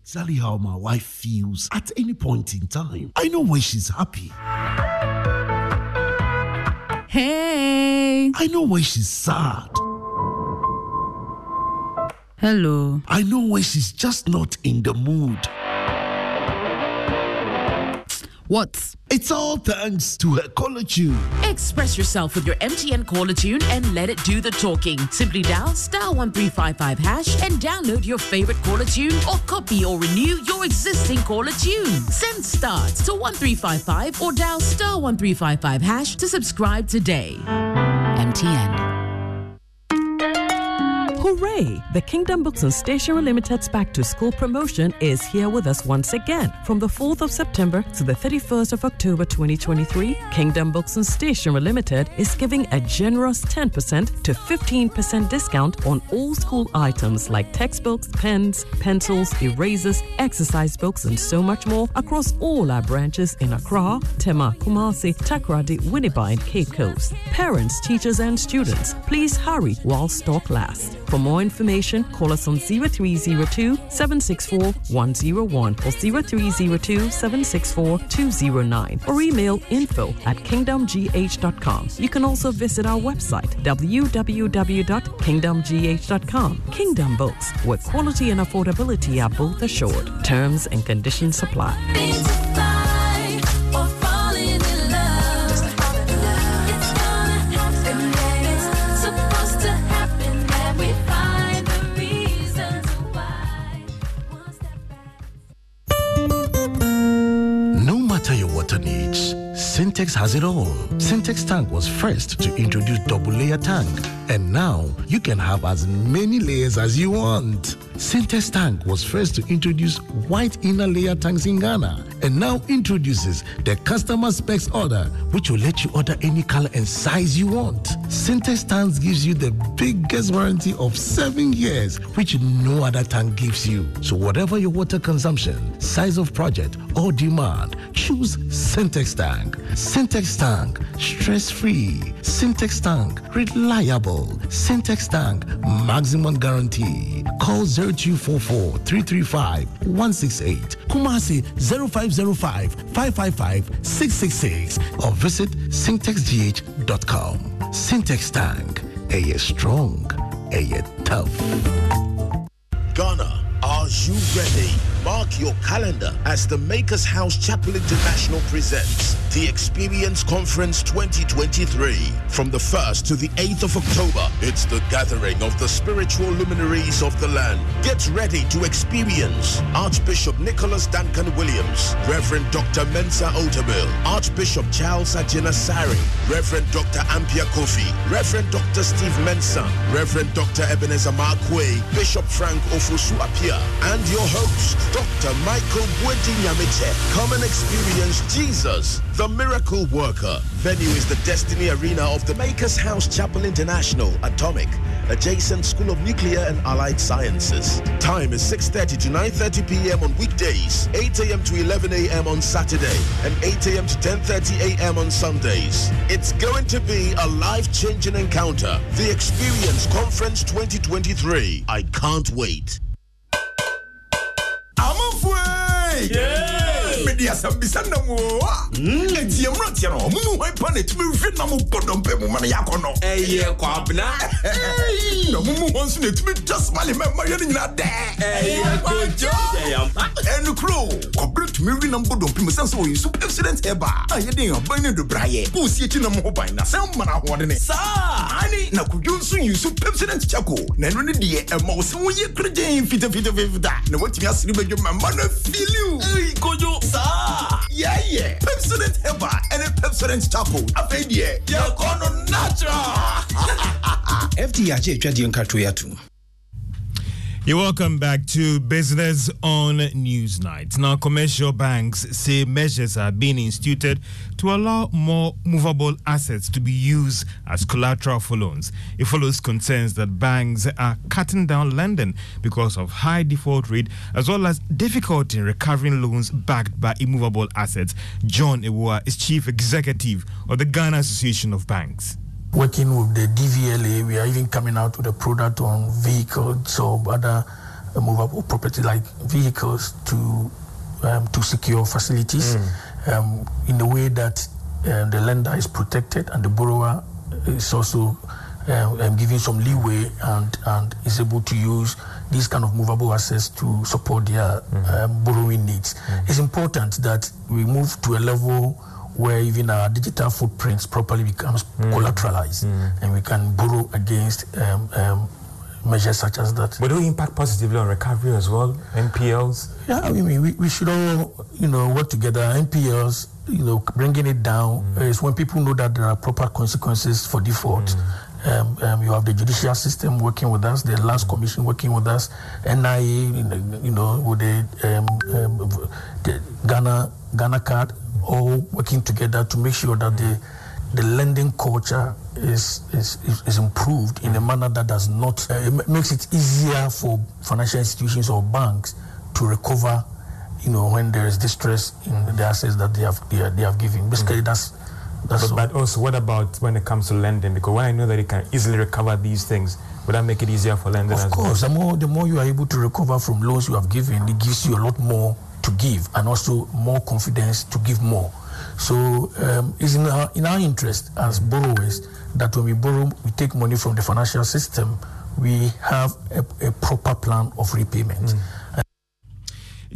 exactly how my wife feels at any point in time. I know when she's happy. Hey. I know when she's sad. Hello. I know when she's just not in the mood. What? It's all thanks to her caller tune. Express yourself with your MTN caller tune and let it do the talking. Simply dial star 1355 hash and download your favorite caller tune or copy or renew your existing caller tune. Send start to 1355 or dial star 1355 hash to subscribe today. MTN. Hooray! The Kingdom Books and Stationery Limited's back to school promotion is here with us once again. From the 4th of September to the 31st of October 2023, Kingdom Books and Stationery Limited is giving a generous 10% to 15% discount on all school items like textbooks, pens, pencils, erasers, exercise books, and so much more across all our branches in Accra, Tema, Kumasi, Takoradi, Winneba, and Cape Coast. Parents, teachers, and students, please hurry while stock lasts. For more information, call us on 0302 764 101 or 0302 764 209 or email info at kingdomgh.com. You can also visit our website www.kingdomgh.com. Kingdom Books, where quality and affordability are both assured. Terms and conditions apply. Syntex has it all. Syntex Tank was first to introduce double layer tank, and now you can have as many layers as you want. Syntex Tank was first to introduce white inner layer tanks in Ghana, and now introduces the customer specs order, which will let you order any color and size you want. Syntex Tanks gives you the biggest warranty of seven years, which no other tank gives you. So whatever your water consumption, size of project, or demand, choose Syntex Tank. Syntex Tank, stress-free. Syntex Tank, reliable. Syntex Tank, maximum guarantee. Call 0244 335 168. Kumasi 0505 555 666 or visit syntexgh.com. Syntex Tank, a strong, a tough. Ghana, are you ready? Mark your calendar as the Makers House Chapel International presents the Experience Conference 2023. From the 1st to the 8th of October, it's the gathering of the spiritual luminaries of the land. Get ready to experience Archbishop Nicholas Duncan Williams, Reverend Dr. Mensa Otabil, Archbishop Charles Agyinasare, Reverend Dr. Ampia Kofi, Reverend Dr. Steve Mensa, Reverend Dr. Ebenezer Markwei, Bishop Frank Ofosu-Appiah, and your host, Dr. Michael Bwedi Nyamiche. Come and experience Jesus, the miracle worker. Venue is the Destiny Arena of the Makers House Chapel International, Atomic, adjacent School of Nuclear and Allied Sciences. Time is 6.30 to 9.30 p.m. on weekdays, 8 a.m. to 11 a.m. on Saturday, and 8 a.m. to 10.30 a.m. on Sundays. It's going to be a life-changing encounter. The Experience Conference 2023. I can't wait. amafue mede asɛm bisa nam o a ɛnti ɛmmeranteɛ no ɔmo mu. Hwan pa na ɛtumi hwe nam bɔ dɔmpɛ mu ma no yɛakɔ no. Ɛyɛ kwabena. Na mo mu hɔ nso na ɛtumi twa somale ma mmayɛ no nyinaa dɛ. Ɛyɛ kodwo ɛno kuro kɔberɛ tumi we nam bɔ dɔmpɛ mu sɛn sɛ ɔyɛ so accident ɛba. A yɛde aban no dobraeɛ wosie akyi nam ho ban na sɛ mmana ahoɔdene. Saa. Ane na kodwo nso yi so pepsident kyako. Na ɛno ne deɛ ɛma wo sɛ woyɛ korogyen fitafitafita na woatumi asere bɛdwo ma mma no afiliw kodwo saa yeah, yeah. Pepsodent Heba and a charcoal. Chapel. Afei deɛ, yɛkɔ no natural. FDA agye atwa deɛ nka to yɛ ato. You're welcome back to Business on Newsnight. Now, commercial banks say measures are being instituted to allow more movable assets to be used as collateral for loans. It follows concerns that banks are cutting down lending because of high default rate as well as difficulty in recovering loans backed by immovable assets. John Awuah is chief executive of the Ghana Association of Banks working with the DVLA, we are even coming out with a product on vehicles or other uh, movable property like vehicles to um, to secure facilities mm. um, in a way that uh, the lender is protected and the borrower is also uh, um, giving some leeway and, and is able to use these kind of movable assets to support their mm. borrowing needs. Mm. It's important that we move to a level where even our digital footprints properly becomes mm. collateralized mm. and we can borrow against um, um, measures such as that. But do impact positively on recovery as well? NPLs? Yeah, I mean, we, we should all, you know, work together. NPLs you know, bringing it down mm. is when people know that there are proper consequences for default. Mm. Um, um, you have the judicial system working with us, the Lands Commission working with us, NIA, you know, with the, um, um, the Ghana Ghana card, all working together to make sure that the the lending culture is, is, is improved in a manner that does not uh, it makes it easier for financial institutions or banks to recover you know when there is distress in the assets that they have they, they have given basically mm-hmm. that's that's but, but, also what about when it comes to lending because when i know that you can easily recover these things would that make it easier for lenders of course well? the more the more you are able to recover from loans you have given it gives you a lot more to give and also more confidence to give more so um, it's in our, in our interest as borrowers that when we borrow, we take money from the financial system, we have a, a proper plan of repayment. Mm.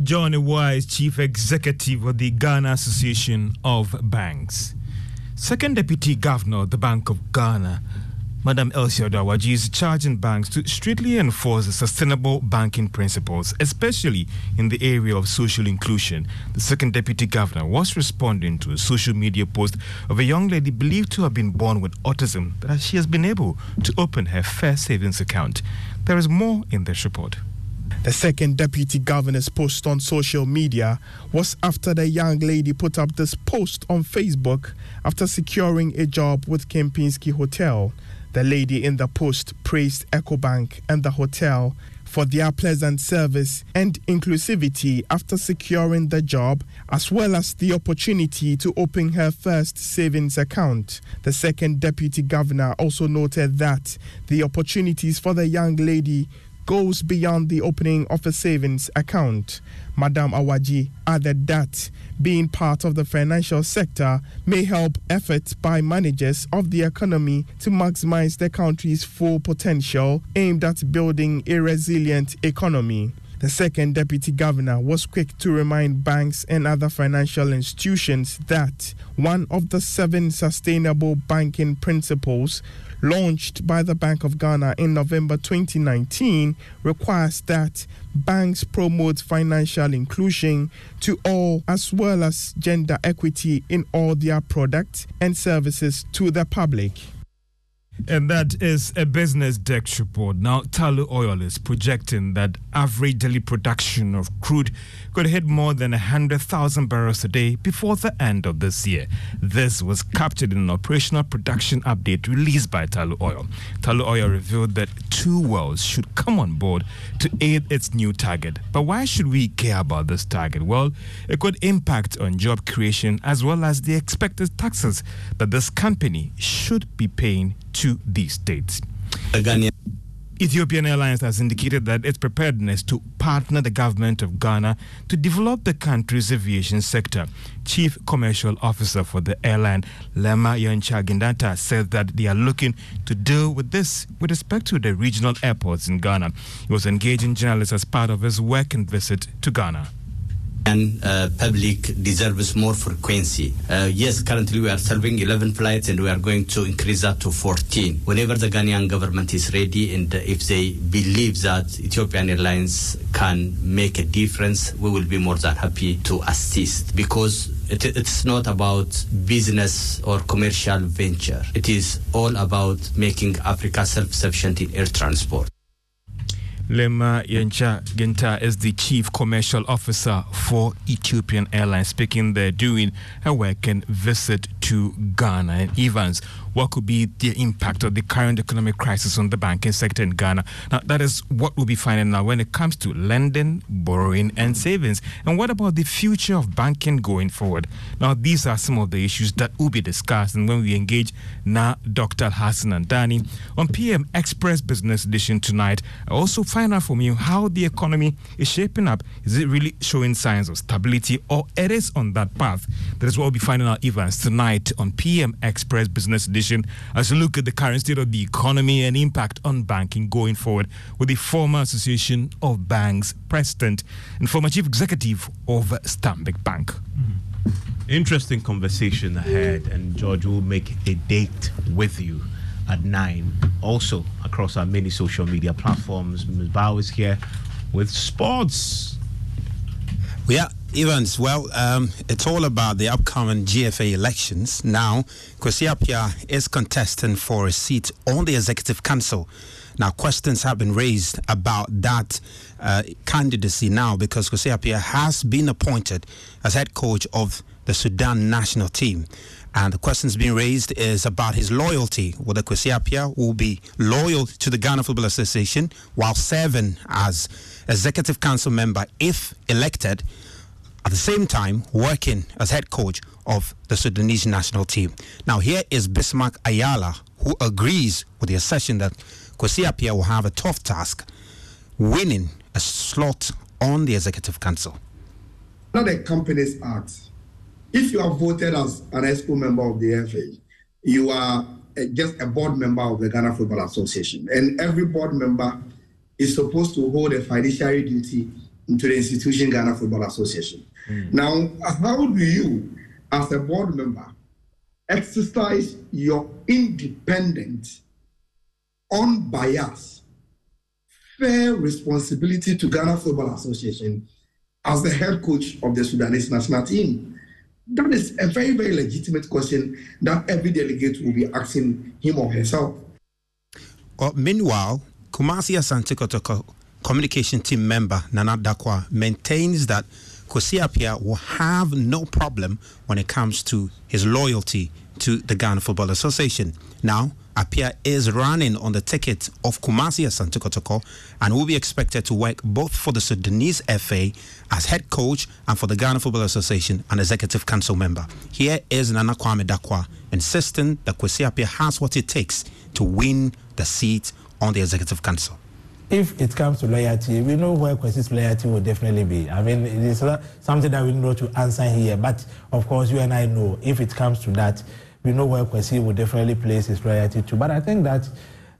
John Awuah, Chief Executive of the Ghana Association of Banks. Second Deputy Governor of the Bank of Ghana, Madam Elsie Addo-Awadzi is charging banks to strictly enforce the sustainable banking principles, especially in the area of social inclusion. The second deputy governor was responding to a social media post of a young lady believed to have been born with autism that she has been able to open her first savings account. There is more in this report. The second deputy governor's post on social media was after the young lady put up this post on Facebook after securing a job with Kempinski Hotel. The lady in the post praised EcoBank and the hotel for their pleasant service and inclusivity after securing the job, as well as the opportunity to open her first savings account. The second deputy governor also noted that the opportunities for the young lady goes beyond the opening of a savings account. Madam Awadzi added that being part of the financial sector may help efforts by managers of the economy to maximize the country's full potential aimed at building a resilient economy. The second deputy governor was quick to remind banks and other financial institutions that one of the seven sustainable banking principles launched by the Bank of Ghana in November 2019 requires that banks promote financial inclusion to all as well as gender equity in all their products and services to the public. And that is a business desk report. Now, Tullow Oil is projecting that average daily production of crude could hit more than 100,000 barrels a day before the end of this year. This was captured in an operational production update released by Tullow Oil. Tullow Oil revealed that two wells should come on board to aid its new target. But why should we care about this target? Well, it could impact on job creation as well as the expected taxes that this company should be paying to these states. Ethiopian Airlines has indicated that its preparedness to partner the government of Ghana to develop the country's aviation sector. Chief Commercial Officer for the airline, Lemma Yadecha Gindata, said that they are looking to deal with this with respect to the regional airports in Ghana. He was engaging journalists as part of his working visit to Ghana and uh, public deserves more frequency. Uh, yes, currently we are serving 11 flights and we are going to increase that to 14. Whenever the Ghanaian government is ready and if they believe that Ethiopian Airlines can make a difference, we will be more than happy to assist because it, it's not about business or commercial venture. It is all about making Africa self-sufficient in air transport. Lemma Yadecha Genta is the Chief Commercial Officer for Ethiopian Airlines, speaking there doing a weekend visit to Ghana. And Evans what could be the impact of the current economic crisis on the banking sector in Ghana. Now, that is what we'll be finding now when it comes to lending, borrowing, and savings. And what about the future of banking going forward? Now, these are some of the issues that will be discussed and when we engage now Dr. Hassan Andani on PM Express Business Edition tonight. I also find out from you how the economy is shaping up. Is it really showing signs of stability or it is on that path? That is what we'll be finding out, Evans, tonight on PM Express Business Edition as we look at the current state of the economy and impact on banking going forward with the former Association of Banks president and former chief executive of Stanbic Bank. Mm. Interesting conversation ahead, and George will make a date with you at nine. Also across our many social media platforms. Ms. Bao is here with sports. We are Evans, well, um, it's all about the upcoming GFA elections. Now, Kwesi Appiah is contesting for a seat on the Executive Council. Now, questions have been raised about that uh, candidacy now because Kwesi Appiah has been appointed as head coach of the Sudan national team. And the questions being raised is about his loyalty. Whether Kwesi Appiah will be loyal to the Ghana Football Association while serving as executive council member if elected at the same time working as head coach of the Sudanese national team. Now, here is Bismarck Ayala, who agrees with the assertion that Kwesi Appiah will have a tough task winning a slot on the executive council. Not the Companies Act. If you are voted as an EXCO member of the FA, you are just a board member of the Ghana Football Association, and every board member is supposed to hold a fiduciary duty to the institution Ghana Football Association. Mm. Now, how do you, as a board member, exercise your independent, unbiased, fair responsibility to Ghana Football Association as the head coach of the Sudanese national team? That is a very, very legitimate question that every delegate will be asking him or herself. Well, meanwhile, Kumasi Asante Kotoko communication team member Nana Dakwa maintains that Kwesi Appiah will have no problem when it comes to his loyalty to the Ghana Football Association. Now, Appiah is running on the ticket of Kumasi Asante and will be expected to work both for the Sudanese FA as head coach and for the Ghana Football Association and executive council member. Here is Nana Kwame Dakwa insisting that Kwesi Appiah has what it takes to win the seat on the executive council if it comes to loyalty, we know where Kwesi's loyalty will definitely be. I mean, it is something that we know to answer here. But of course, you and I know if it comes to that, we know where Kwesi will definitely place his loyalty to. But I think that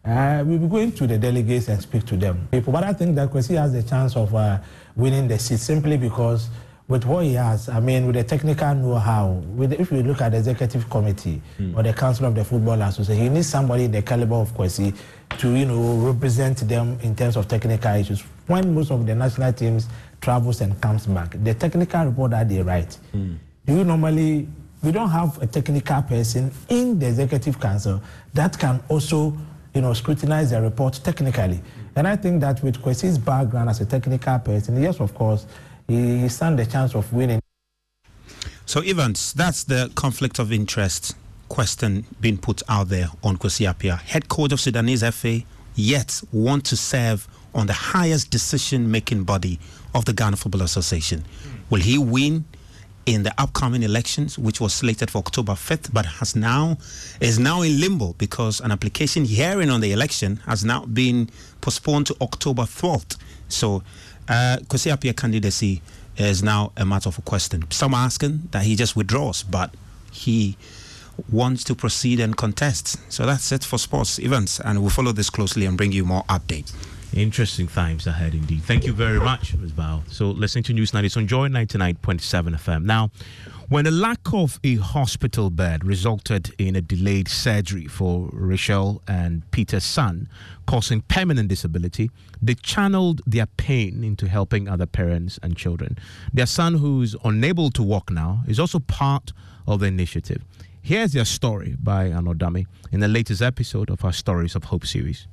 uh, we'll be going to the delegates and speak to them. But I think that Kwesi has the chance of uh, winning the seat simply because with what he has, I mean, with the technical know-how, with if you look at the executive committee mm. or the council of the football association, he needs somebody in the caliber of Kwesi to, you know, represent them in terms of technical issues. When most of the national teams travels and comes back, the technical report that they write, mm. you normally we don't have a technical person in the executive council that can also, you know, scrutinize the report technically. And I think that with Kwesi's background as a technical person, yes, of course, he stand a chance of winning. So, Evans, that's the conflict of interest question being put out there on Kwesi head coach of Sudanese FA, yet want to serve on the highest decision-making body of the Ghana Football Association. Will he win in the upcoming elections, which was slated for October 5th, but has now is now in limbo because an application hearing on the election has now been postponed to October 12th. So uh, Kwesi Appiah candidacy is now a matter of question. Some are asking that he just withdraws, but he wants to proceed and contest. So that's it for sports events, and we'll follow this closely and bring you more updates. Interesting times ahead indeed. Thank you very much, Ms. Bao. So listening to Newsnight on Joy 99.7 FM. Now, when a lack of a hospital bed resulted in a delayed surgery for Rachel and Peter's son, causing permanent disability, they channeled their pain into helping other parents and children. Their son, who's unable to walk now, is also part of the initiative. Here's their story by Hannah Odami in the latest episode of our Stories of Hope series.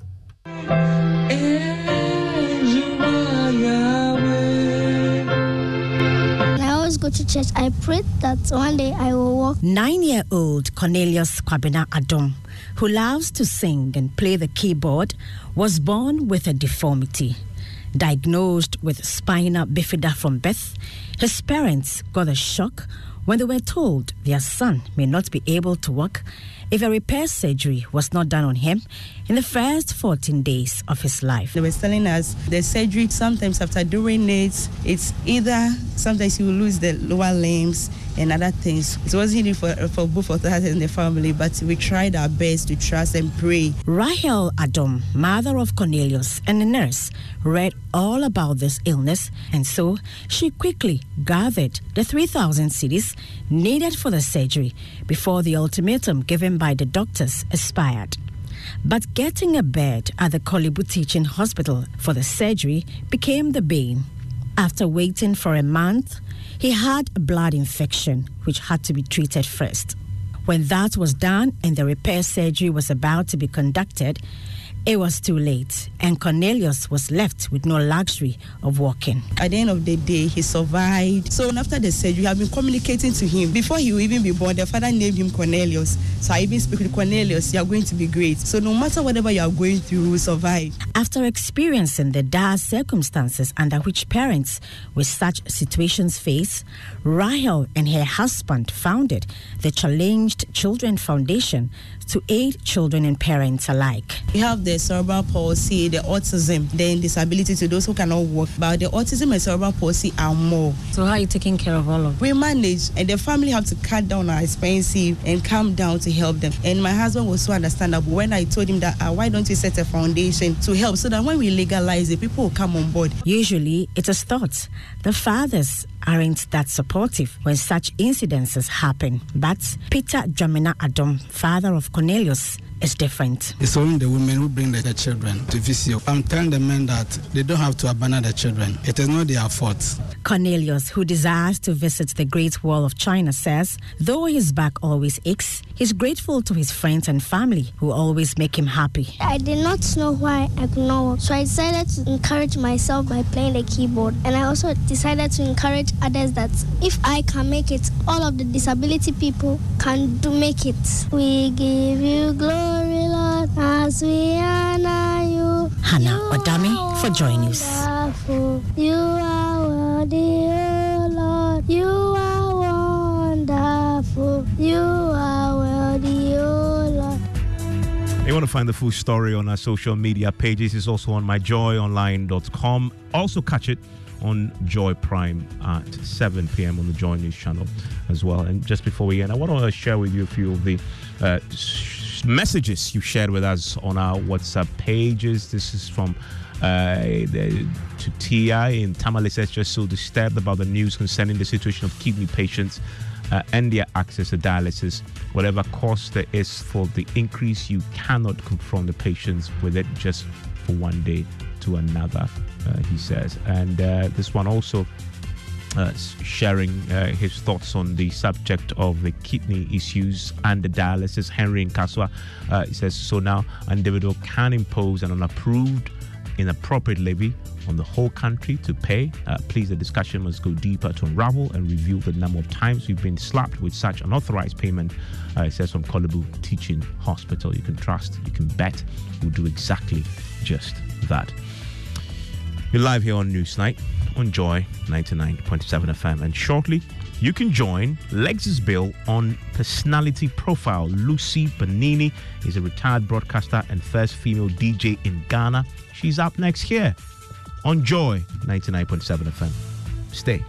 go to church, I prayed that one day I will walk. Nine year old Cornelius Kwabena Adom, who loves to sing and play the keyboard, was born with a deformity. Diagnosed with spina bifida from birth, his parents got a shock when they were told their son may not be able to walk if a repair surgery was not done on him in the first 14 days of his life. They were telling us the surgery, sometimes after doing it, it's either sometimes you will lose the lower limbs and other things. It wasn't easy for, for both of us and the family, but we tried our best to trust and pray. Rahel Adom, mother of Cornelius and a nurse, read all about this illness, and so she quickly gathered the 3,000 cedis needed for the surgery before the ultimatum given by the doctors expired. But getting a bed at the Korle Bu Teaching Hospital for the surgery became the bane. After waiting for a month, He had a blood infection, which had to be treated first. When that was done and the repair surgery was about to be conducted, it was too late, and Cornelius was left with no luxury of walking. At the end of the day, he survived. So after the surgery, I've been communicating to him. Before he will even be born, the father named him Cornelius. So I even speak with Cornelius, you are going to be great. So no matter whatever you are going through, you will survive. After experiencing the dire circumstances under which parents with such situations face, Rahel and her husband founded the Challenged Children Foundation to aid children and parents alike. We have the cerebral palsy, the autism, then disability to those who cannot walk. But the autism and cerebral palsy are more. So how are you taking care of all of them? We manage, and the family have to cut down our expenses and come down to help them. And my husband was so understandable when I told him that uh, why don't you set a foundation to help so that when we legalize it, people will come on board. Usually, it is thought the fathers aren't that supportive when such incidences happen. But Peter Jamina Adom, father of Cornelius, is different. It's only the women who bring their children to visit. I'm telling the men that they don't have to abandon their children. It is not their fault. Cornelius, who desires to visit the Great Wall of China, says though his back always aches, he's grateful to his friends and family who always make him happy. I did not know why I could not walk, so I decided to encourage myself by playing the keyboard. And I also decided to encourage others that if I can make it, all of the disability people can do make it. We give you glory, Lord, as we honor you. Hannah Odami for Joy News. Wonderful. You are worthy, oh Lord. You are wonderful. You are worthy, oh Lord. You want to find the full story on our social media pages. It's also on myjoyonline.com. Also catch it on Joy Prime at 7 p.m. on the Joy News channel as well. And just before we end, I want to share with you a few of the uh, sh- messages you shared with us on our WhatsApp pages. This is from uh, to TI in Tamale says just so disturbed about the news concerning the situation of kidney patients uh, and their access to dialysis. Whatever cost there is for the increase, you cannot confront the patients with it just for one day to another, uh, he says. And uh, this one also uh, sharing uh, his thoughts on the subject of the kidney issues and the dialysis. Henry in Kasoa, uh, says, so now an individual can impose an unapproved inappropriate levy on the whole country to pay. Uh, please, the discussion must go deeper to unravel and review the number of times we've been slapped with such unauthorized payment. Uh, it says from Korle Bu Teaching Hospital. You can trust, you can bet, we'll do exactly just that. You're live here on Newsnight on Joy 99.7 FM, and shortly you can join Lexis Bill on Personality Profile. Lucy Bonini is a retired broadcaster and first female DJ in Ghana. She's up next here on Joy 99.7 FM. Stay